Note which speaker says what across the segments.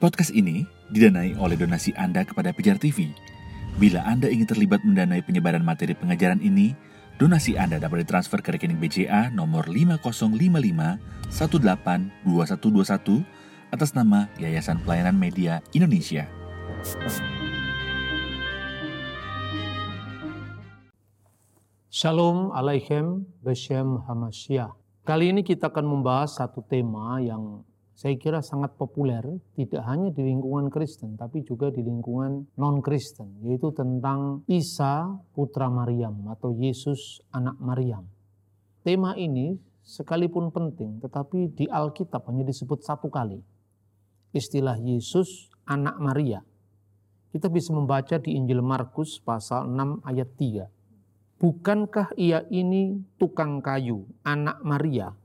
Speaker 1: Podcast ini didanai oleh donasi Anda kepada Pijar TV. Bila Anda ingin terlibat mendanai penyebaran materi pengajaran ini, donasi Anda dapat ditransfer ke rekening BCA nomor 5055 182121 atas nama Yayasan Pelayanan Media Indonesia.
Speaker 2: Shalom Aleichem Beshem Hamashiach. Kali ini kita akan membahas satu tema yang saya kira sangat populer, tidak hanya di lingkungan Kristen, tapi juga di lingkungan non-Kristen, yaitu tentang Isa Putra Maryam atau Yesus Anak Maryam. Tema ini sekalipun penting, tetapi di Alkitab hanya disebut satu kali. Istilah Yesus Anak Maria. Kita bisa membaca di Injil Markus pasal 6 ayat 3 Bukankah ia ini tukang kayu, anak Maria,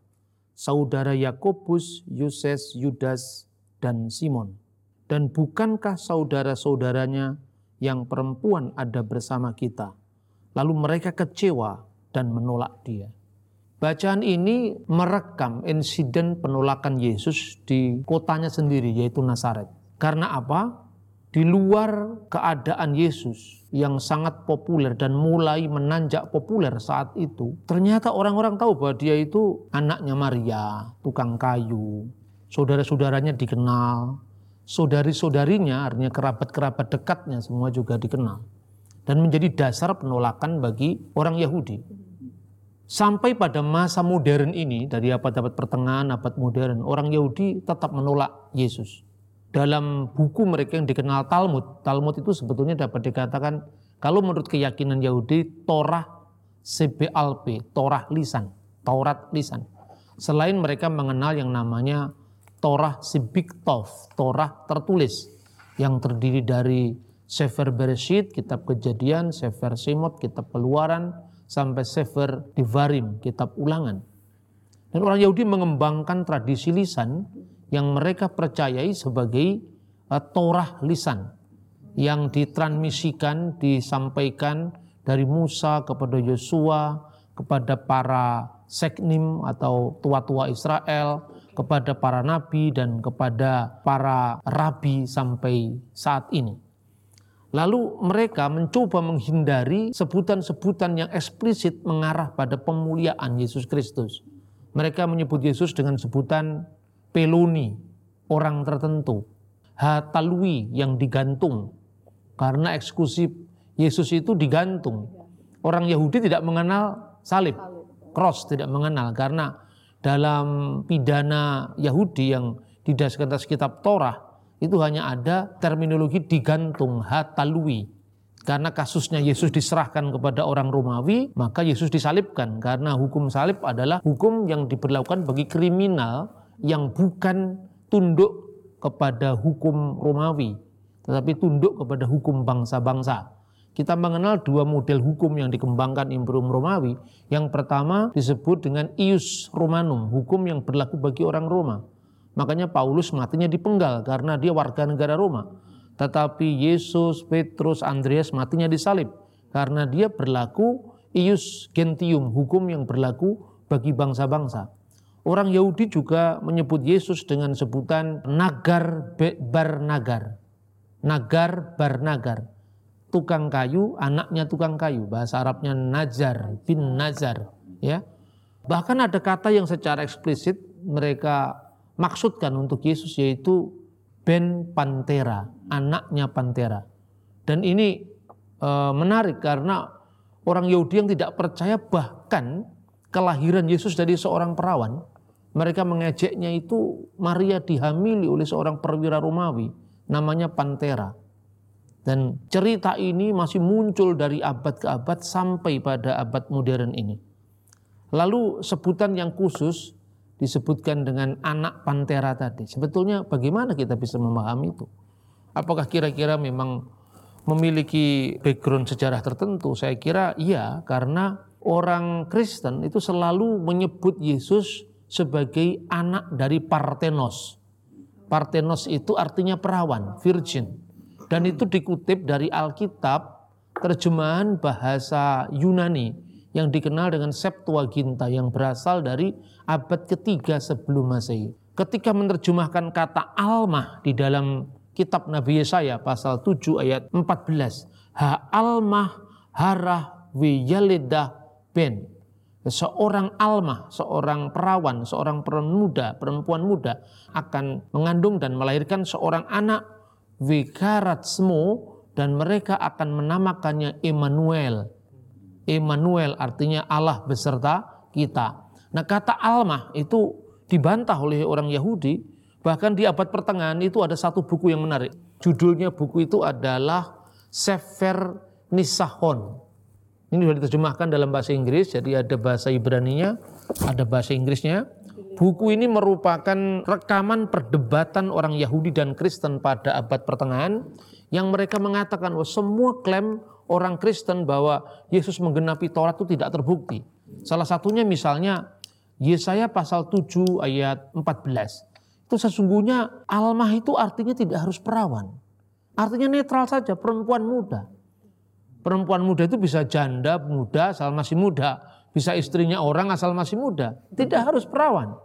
Speaker 2: saudara Yakobus, Yoses, Yudas, dan Simon? Dan bukankah saudara-saudaranya yang perempuan ada bersama kita? Lalu mereka kecewa dan menolak dia. Bacaan ini merekam insiden penolakan Yesus di kotanya sendiri, yaitu Nazaret. Karena apa? Di luar keadaan Yesus, yang sangat populer dan mulai menanjak populer saat itu, ternyata orang-orang tahu bahwa dia itu anaknya Maria, tukang kayu, saudara-saudaranya dikenal, saudari-saudarinya, artinya kerabat-kerabat dekatnya semua juga dikenal. Dan menjadi dasar penolakan bagi orang Yahudi. Sampai pada masa modern ini, dari abad-abad pertengahan, abad modern, orang Yahudi tetap menolak Yesus dalam buku mereka yang dikenal Talmud, Talmud itu sebetulnya dapat dikatakan kalau menurut keyakinan Yahudi Torah CBLP, Torah lisan, Taurat lisan. Selain mereka mengenal yang namanya Torah Sibiktov, Torah tertulis yang terdiri dari Sefer Bereshit, kitab kejadian, Sefer Semot, kitab keluaran, sampai Sefer Divarim, kitab ulangan. Dan orang Yahudi mengembangkan tradisi lisan yang mereka percayai sebagai uh, Torah lisan yang ditransmisikan, disampaikan dari Musa kepada Yosua, kepada para seknim atau tua-tua Israel, kepada para nabi dan kepada para rabi sampai saat ini. Lalu mereka mencoba menghindari sebutan-sebutan yang eksplisit mengarah pada pemuliaan Yesus Kristus. Mereka menyebut Yesus dengan sebutan peloni orang tertentu, hatalwi yang digantung. Karena eksklusif Yesus itu digantung. Orang Yahudi tidak mengenal salib, cross tidak mengenal. Karena dalam pidana Yahudi yang didasarkan atas kitab Torah itu hanya ada terminologi digantung hatalwi karena kasusnya Yesus diserahkan kepada orang Romawi, maka Yesus disalibkan. Karena hukum salib adalah hukum yang diberlakukan bagi kriminal yang bukan tunduk kepada hukum Romawi, tetapi tunduk kepada hukum bangsa-bangsa. Kita mengenal dua model hukum yang dikembangkan Imperium Romawi. Yang pertama disebut dengan ius Romanum, hukum yang berlaku bagi orang Roma. Makanya Paulus matinya dipenggal karena dia warga negara Roma. Tetapi Yesus, Petrus, Andreas matinya disalib karena dia berlaku ius gentium, hukum yang berlaku bagi bangsa-bangsa. Orang Yahudi juga menyebut Yesus dengan sebutan nagar bar nagar. Nagar bar nagar. Tukang kayu, anaknya tukang kayu. Bahasa Arabnya Najar bin Nazar. Ya. Bahkan ada kata yang secara eksplisit mereka maksudkan untuk Yesus yaitu Ben Pantera, anaknya Pantera. Dan ini e, menarik karena orang Yahudi yang tidak percaya bahkan kelahiran Yesus dari seorang perawan mereka mengejeknya itu Maria dihamili oleh seorang perwira Romawi namanya Pantera. Dan cerita ini masih muncul dari abad ke abad sampai pada abad modern ini. Lalu sebutan yang khusus disebutkan dengan anak Pantera tadi. Sebetulnya bagaimana kita bisa memahami itu? Apakah kira-kira memang memiliki background sejarah tertentu? Saya kira iya, karena orang Kristen itu selalu menyebut Yesus sebagai anak dari Partenos. Partenos itu artinya perawan, virgin. Dan itu dikutip dari Alkitab, terjemahan bahasa Yunani yang dikenal dengan Septuaginta yang berasal dari abad ketiga sebelum Masehi. ketika menerjemahkan kata almah di dalam kitab Nabi Yesaya pasal 7 ayat 14. Ha almah harah wiyalidah ben. Seorang almah, seorang perawan, seorang pemuda, perempuan muda akan mengandung dan melahirkan seorang anak wikarat semu dan mereka akan menamakannya Emmanuel. Emmanuel artinya Allah beserta kita. Nah kata almah itu dibantah oleh orang Yahudi Bahkan di abad pertengahan itu ada satu buku yang menarik. Judulnya buku itu adalah Sefer Nisahon. Ini sudah diterjemahkan dalam bahasa Inggris, jadi ada bahasa Ibrani-nya, ada bahasa Inggrisnya. Buku ini merupakan rekaman perdebatan orang Yahudi dan Kristen pada abad pertengahan yang mereka mengatakan bahwa semua klaim orang Kristen bahwa Yesus menggenapi Taurat itu tidak terbukti. Salah satunya misalnya Yesaya pasal 7 ayat 14 itu sesungguhnya almah itu artinya tidak harus perawan. Artinya netral saja, perempuan muda. Perempuan muda itu bisa janda muda asal masih muda. Bisa istrinya orang asal masih muda. Tidak harus perawan.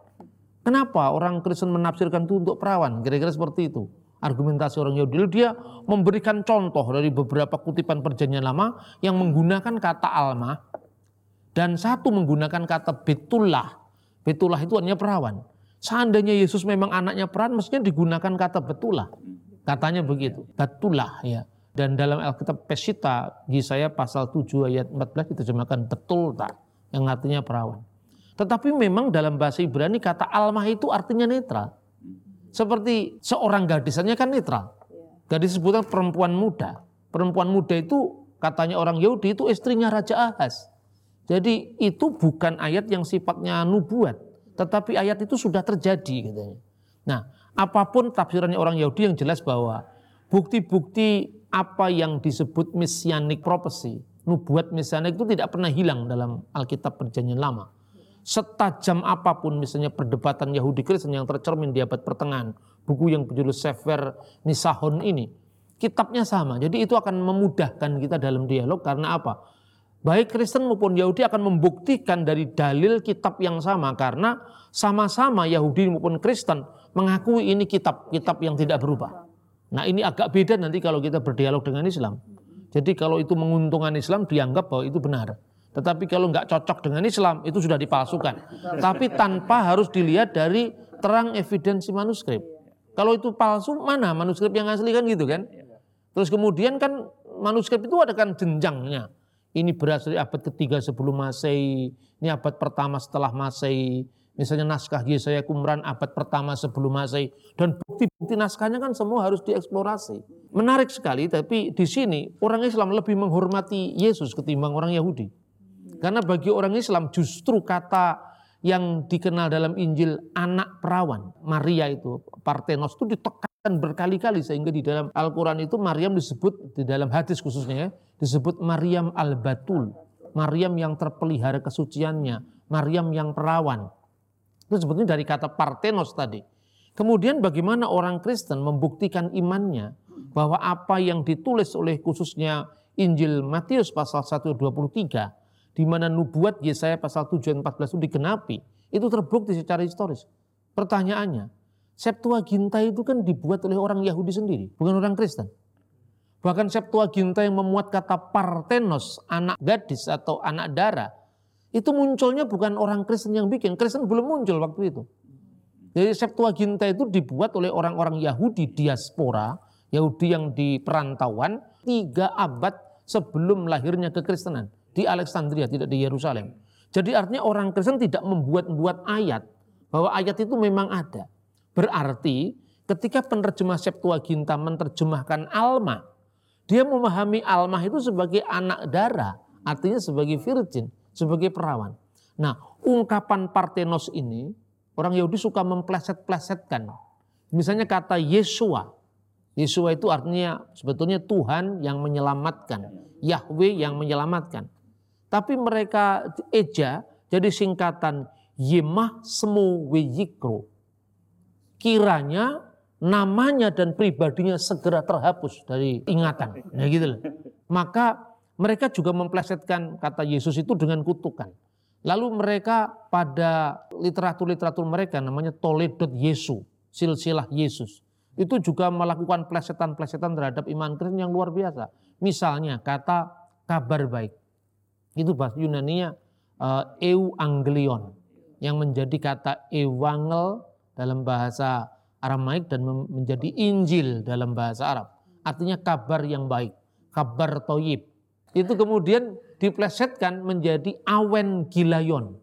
Speaker 2: Kenapa orang Kristen menafsirkan itu untuk perawan? Kira-kira seperti itu. Argumentasi orang Yahudi. Dia memberikan contoh dari beberapa kutipan perjanjian lama yang menggunakan kata almah. Dan satu menggunakan kata betullah. Betullah itu artinya perawan. Seandainya Yesus memang anaknya peran, mestinya digunakan kata betulah. Katanya begitu, betulah ya. Dan dalam Alkitab Pesita, Yesaya pasal 7 ayat 14 diterjemahkan betul tak, yang artinya perawan. Tetapi memang dalam bahasa Ibrani kata almah itu artinya netral. Seperti seorang gadisnya kan netral. Gadis sebutan perempuan muda. Perempuan muda itu katanya orang Yahudi itu istrinya Raja Ahaz. Jadi itu bukan ayat yang sifatnya nubuat tetapi ayat itu sudah terjadi katanya. Nah, apa pun tafsirannya orang Yahudi yang jelas bahwa bukti-bukti apa yang disebut messianic prophecy, nubuat messianik itu tidak pernah hilang dalam Alkitab Perjanjian Lama. Setajam apa pun misalnya perdebatan Yahudi Kristen yang tercermin di abad pertengahan, buku yang berjudul Sefer Nisahon ini, kitabnya sama. Jadi itu akan memudahkan kita dalam dialog karena apa? baik Kristen maupun Yahudi akan membuktikan dari dalil kitab yang sama karena sama-sama Yahudi maupun Kristen mengakui ini kitab-kitab yang tidak berubah. Nah ini agak beda nanti kalau kita berdialog dengan Islam. Jadi kalau itu menguntungkan Islam dianggap bahwa itu benar. Tetapi kalau nggak cocok dengan Islam itu sudah dipalsukan. Tapi tanpa harus dilihat dari terang evidensi manuskrip. Kalau itu palsu mana manuskrip yang asli kan gitu kan? Terus kemudian kan manuskrip itu ada kan jenjangnya ini berasal dari abad ketiga sebelum Masehi, ini abad pertama setelah Masehi, misalnya naskah Yesaya Kumran abad pertama sebelum Masehi dan bukti-bukti naskahnya kan semua harus dieksplorasi. Menarik sekali tapi di sini orang Islam lebih menghormati Yesus ketimbang orang Yahudi. Karena bagi orang Islam justru kata yang dikenal dalam Injil anak perawan Maria itu Partenos itu ditekan berkali-kali sehingga di dalam Al-Quran itu Maryam disebut di dalam hadis khususnya ya, disebut Maryam al-Batul Maryam yang terpelihara kesuciannya Maryam yang perawan itu sebetulnya dari kata Partenos tadi kemudian bagaimana orang Kristen membuktikan imannya bahwa apa yang ditulis oleh khususnya Injil Matius pasal 123 di mana nubuat Yesaya pasal 7 dan 14 itu digenapi, itu terbukti secara historis. Pertanyaannya, Septuaginta itu kan dibuat oleh orang Yahudi sendiri, bukan orang Kristen. Bahkan Septuaginta yang memuat kata partenos, anak gadis atau anak darah, itu munculnya bukan orang Kristen yang bikin. Kristen belum muncul waktu itu. Jadi Septuaginta itu dibuat oleh orang-orang Yahudi diaspora, Yahudi yang di perantauan, tiga abad sebelum lahirnya kekristenan di Alexandria, tidak di Yerusalem. Jadi artinya orang Kristen tidak membuat-buat ayat bahwa ayat itu memang ada. Berarti ketika penerjemah Septuaginta menerjemahkan Alma, dia memahami Alma itu sebagai anak darah, artinya sebagai virgin, sebagai perawan. Nah, ungkapan Partenos ini orang Yahudi suka mempleset-plesetkan. Misalnya kata Yesua. Yesua itu artinya sebetulnya Tuhan yang menyelamatkan, Yahweh yang menyelamatkan. Tapi mereka eja jadi singkatan Yemah Semu Wiyikro. Kiranya namanya dan pribadinya segera terhapus dari ingatan. Ya gitu loh. Maka mereka juga memplesetkan kata Yesus itu dengan kutukan. Lalu mereka pada literatur-literatur mereka namanya Toledot Yesu, silsilah Yesus. Itu juga melakukan plesetan-plesetan terhadap iman Kristen yang luar biasa. Misalnya kata kabar baik. Itu bahasa Yunaninya uh, euangelion yang menjadi kata evangel dalam bahasa Aramaik dan menjadi Injil dalam bahasa Arab. Artinya kabar yang baik, kabar toyib. Itu kemudian diplesetkan menjadi awen gilayon.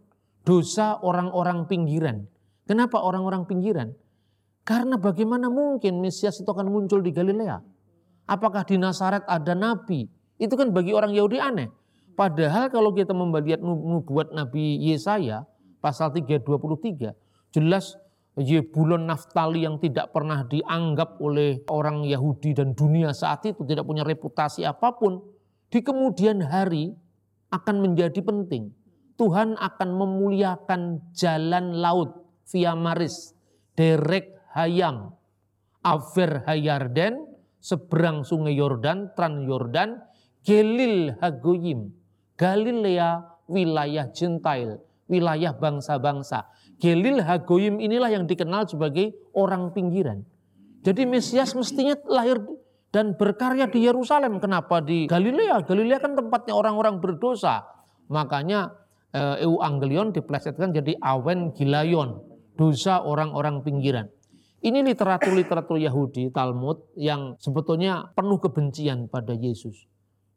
Speaker 2: Dosa orang-orang pinggiran. Kenapa orang-orang pinggiran? Karena bagaimana mungkin Mesias itu akan muncul di Galilea? Apakah di Nazaret ada nabi? Itu kan bagi orang Yahudi aneh. Padahal kalau kita melihat nubuat Nabi Yesaya pasal 323 jelas Yebulon Naftali yang tidak pernah dianggap oleh orang Yahudi dan dunia saat itu tidak punya reputasi apa pun di kemudian hari akan menjadi penting. Tuhan akan memuliakan jalan laut via Maris, Derek Hayam, Aver Hayarden, seberang sungai Yordan, Tran Yordan, Gelil Hagoyim, Galilea wilayah Gentile, wilayah bangsa-bangsa Gelil Hagoyim inilah yang dikenal sebagai orang pinggiran. Jadi Mesias mestinya lahir dan berkarya di Yerusalem. Kenapa di Galilea? Galilea kan tempatnya orang-orang berdosa. Makanya eh, Euangelion diplesetkan jadi Awen Gilayon, dosa orang-orang pinggiran. Ini literatur-literatur Yahudi, Talmud, yang sebetulnya penuh kebencian pada Yesus.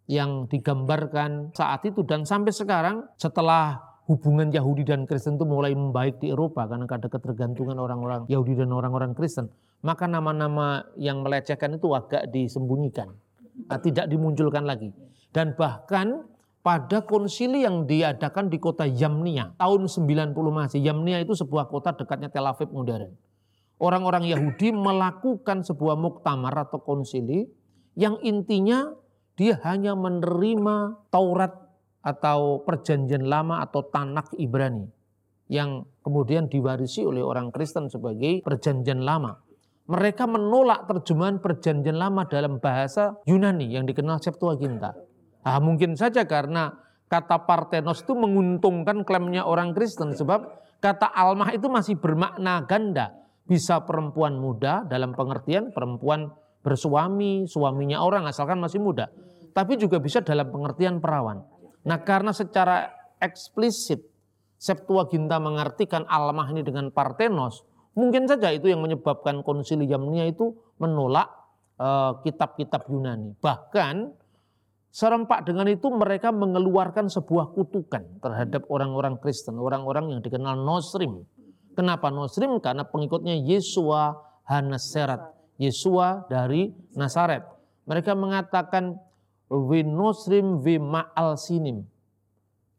Speaker 2: Yang digambarkan saat itu dan sampai sekarang setelah hubungan Yahudi dan Kristen itu mulai membaik di Eropa karena ada ketergantungan orang-orang Yahudi dan orang-orang Kristen. Maka nama-nama yang melecehkan itu agak disembunyikan, tidak dimunculkan lagi. Dan bahkan pada konsili yang diadakan di kota Yamnia tahun 90 masih. Yamnia itu sebuah kota dekatnya Tel Aviv modern. Orang-orang Yahudi melakukan sebuah muktamar atau konsili yang intinya dia hanya menerima Taurat atau perjanjian lama atau tanak Ibrani yang kemudian diwarisi oleh orang Kristen sebagai perjanjian lama. Mereka menolak terjemahan perjanjian lama dalam bahasa Yunani yang dikenal Septuaginta. Nah, mungkin saja karena kata Parthenos itu menguntungkan klaimnya orang Kristen sebab kata almah itu masih bermakna ganda. Bisa perempuan muda dalam pengertian perempuan bersuami, suaminya orang asalkan masih muda. Tapi juga bisa dalam pengertian perawan. Nah karena secara eksplisit Septuaginta mengartikan almah ini dengan Parthenos, mungkin saja itu yang menyebabkan konsili Yamnia itu menolak eh, kitab-kitab uh, Yunani. Bahkan serempak dengan itu mereka mengeluarkan sebuah kutukan terhadap orang-orang Kristen, orang-orang yang dikenal Nosrim. Kenapa Nosrim? Karena pengikutnya Yesua Haneserat, Yesua dari Nazaret. Mereka mengatakan Winosrim ma'al sinim.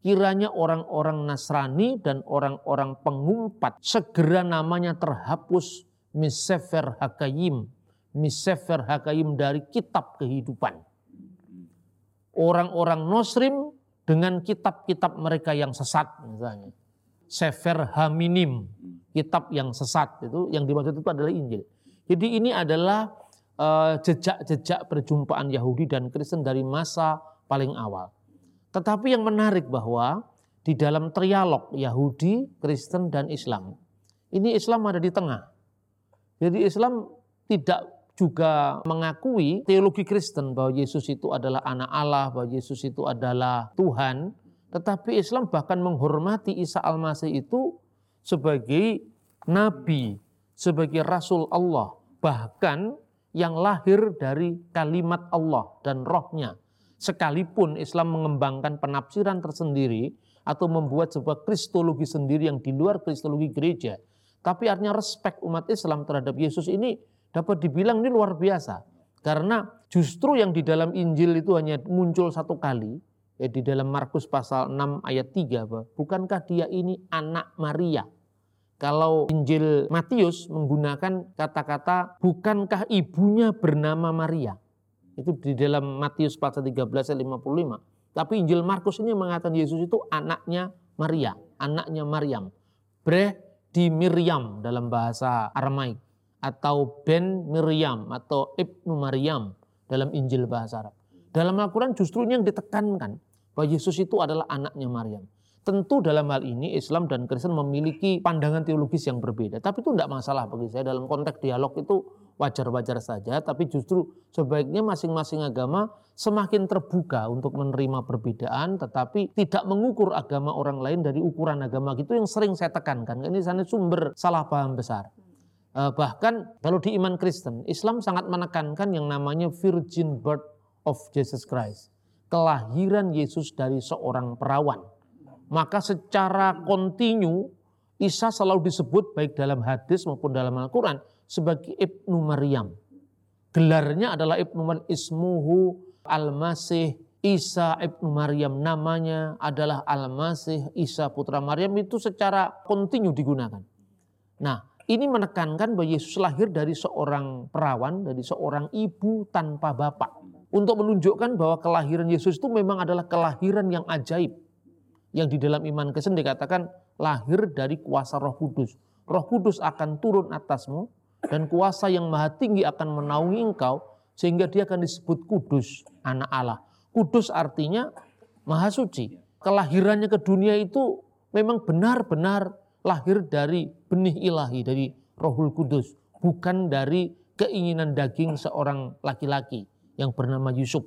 Speaker 2: Kiranya orang-orang Nasrani dan orang-orang pengumpat segera namanya terhapus misefer hakayim. Misefer hakayim dari kitab kehidupan. Orang-orang Nosrim dengan kitab-kitab mereka yang sesat misalnya. Sefer Haminim, kitab yang sesat itu yang dimaksud itu adalah Injil. Jadi ini adalah Eh, jejak-jejak perjumpaan Yahudi dan Kristen dari masa paling awal. Tetapi yang menarik bahwa di dalam trialog Yahudi, Kristen, dan Islam, ini Islam ada di tengah. Jadi Islam tidak juga mengakui teologi Kristen bahwa Yesus itu adalah anak Allah, bahwa Yesus itu adalah Tuhan, tetapi Islam bahkan menghormati Isa Al-Masih itu sebagai nabi, sebagai rasul Allah. Bahkan yang lahir dari kalimat Allah dan rohnya. Sekalipun Islam mengembangkan penafsiran tersendiri atau membuat sebuah kristologi sendiri yang di luar kristologi gereja. Tapi artinya respek umat Islam terhadap Yesus ini dapat dibilang ini luar biasa. Karena justru yang di dalam Injil itu hanya muncul satu kali, ya di dalam Markus pasal 6 ayat 3, bukankah dia ini anak Maria? Kalau Injil Matius menggunakan kata-kata bukankah ibunya bernama Maria. Itu di dalam Matius pasal 13 ayat 55. Tapi Injil Markus ini mengatakan Yesus itu anaknya Maria, anaknya Maryam. Bre di Miriam dalam bahasa Aramaik atau Ben Miriam atau Ibnu Maryam dalam Injil bahasa Arab. Dalam Al-Quran justru ini yang ditekankan bahwa Yesus itu adalah anaknya Maryam. Tentu dalam hal ini Islam dan Kristen memiliki pandangan teologis yang berbeda. Tapi itu tidak masalah bagi saya dalam konteks dialog itu wajar-wajar saja. Tapi justru sebaiknya masing-masing agama semakin terbuka untuk menerima perbedaan. Tetapi tidak mengukur agama orang lain dari ukuran agama itu yang sering saya tekankan. Ini sana sumber salah paham besar. Eh, bahkan kalau di iman Kristen, Islam sangat menekankan yang namanya virgin birth of Jesus Christ. Kelahiran Yesus dari seorang perawan maka secara kontinu Isa selalu disebut baik dalam hadis maupun dalam Al-Quran sebagai Ibnu Maryam. Gelarnya adalah Ibnu Maryam Ismuhu Al-Masih Isa Ibnu Maryam namanya adalah Al-Masih Isa Putra Maryam itu secara kontinu digunakan. Nah ini menekankan bahwa Yesus lahir dari seorang perawan, dari seorang ibu tanpa bapak. Untuk menunjukkan bahwa kelahiran Yesus itu memang adalah kelahiran yang ajaib yang di dalam iman Kristen dikatakan lahir dari kuasa Roh Kudus. Roh Kudus akan turun atasmu dan kuasa yang maha tinggi akan menaungi engkau sehingga dia akan disebut kudus, anak Allah. Kudus artinya maha suci. Kelahirannya ke dunia itu memang benar-benar lahir dari benih ilahi, dari rohul kudus. Bukan dari keinginan daging seorang laki-laki yang bernama Yusuf.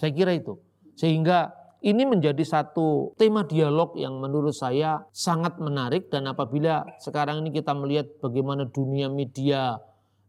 Speaker 2: Saya kira itu. Sehingga ini menjadi satu tema dialog yang menurut saya sangat menarik dan apabila sekarang ini kita melihat bagaimana dunia media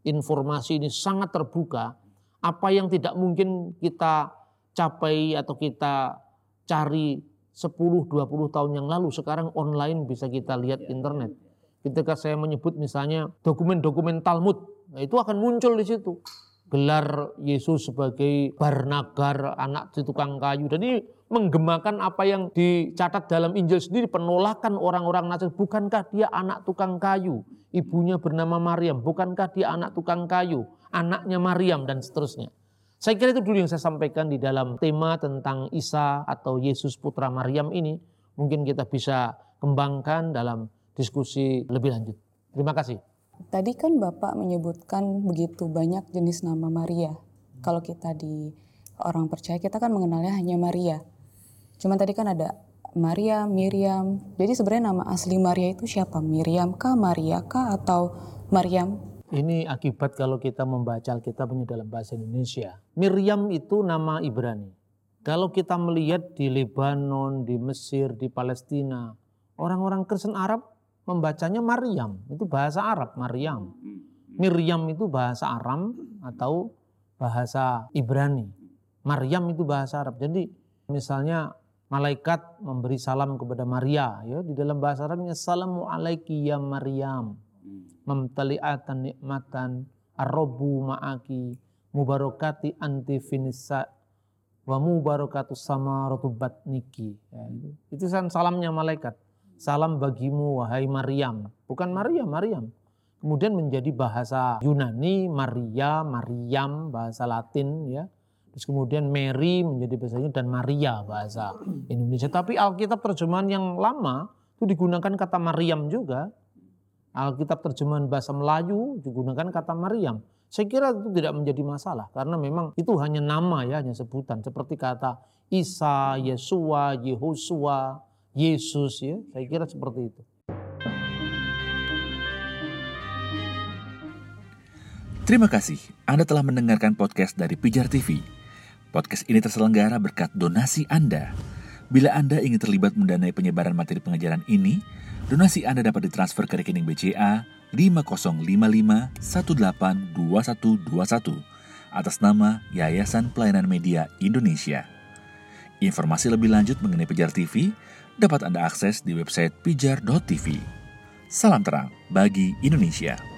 Speaker 2: informasi ini sangat terbuka, apa yang tidak mungkin kita capai atau kita cari 10-20 tahun yang lalu sekarang online bisa kita lihat internet. Ketika saya menyebut misalnya dokumen-dokumen Talmud, nah itu akan muncul di situ. Gelar Yesus sebagai Barnagar, anak si tukang kayu. Dan ini menggemakan apa yang dicatat dalam Injil sendiri penolakan orang-orang Nasrani bukankah dia anak tukang kayu? Ibunya bernama Maryam. Bukankah dia anak tukang kayu? Anaknya Maryam dan seterusnya. Saya kira itu dulu yang saya sampaikan di dalam tema tentang Isa atau Yesus putra Maryam ini. Mungkin kita bisa kembangkan dalam diskusi lebih lanjut. Terima kasih
Speaker 3: Tadi kan Bapak menyebutkan begitu banyak jenis nama Maria. Kalau kita di orang percaya kita kan mengenalnya hanya Maria. Cuma tadi kan ada Maria, Miriam. Jadi sebenarnya nama asli Maria itu siapa? Miriam kah, Maria kah, atau Maryam?
Speaker 2: Ini akibat kalau kita membaca Alkitabnya dalam bahasa Indonesia. Miriam itu nama Ibrani. Kalau kita melihat di Lebanon, di Mesir, di Palestina, orang-orang Kristen Arab membacanya Maryam. Itu bahasa Arab, Maryam. Miriam itu bahasa Aram atau bahasa Ibrani. Maryam itu bahasa Arab. Jadi misalnya malaikat memberi salam kepada Maria ya di dalam bahasa Arabnya salamu alaiki ya Maryam memtaliatan nikmatan arrobu ma'aki mubarakati anti finisa wa mubarakatu sama rotubat niki ya, itu. itu kan salamnya malaikat salam bagimu wahai Maryam bukan Maria Maryam kemudian menjadi bahasa Yunani Maria Maryam bahasa Latin ya Terus kemudian Mary menjadi bahasa Inggris dan Maria bahasa Indonesia. Tapi Alkitab terjemahan yang lama itu digunakan kata Maryam juga. Alkitab terjemahan bahasa Melayu digunakan kata Maryam. Saya kira itu tidak menjadi masalah karena memang itu hanya nama ya, hanya sebutan seperti kata Isa, Yesua, Yehosua, Yesus ya. Saya kira seperti itu.
Speaker 1: Terima kasih Anda telah mendengarkan podcast dari Pijar TV. Podcast ini terselenggara berkat donasi Anda. Bila Anda ingin terlibat mendanai penyebaran materi pengajaran ini, donasi Anda dapat ditransfer ke rekening BCA 5055182121 atas nama Yayasan Pelayanan Media Indonesia. Informasi lebih lanjut mengenai Pijar TV dapat Anda akses di website pijar.tv. Salam terang bagi Indonesia.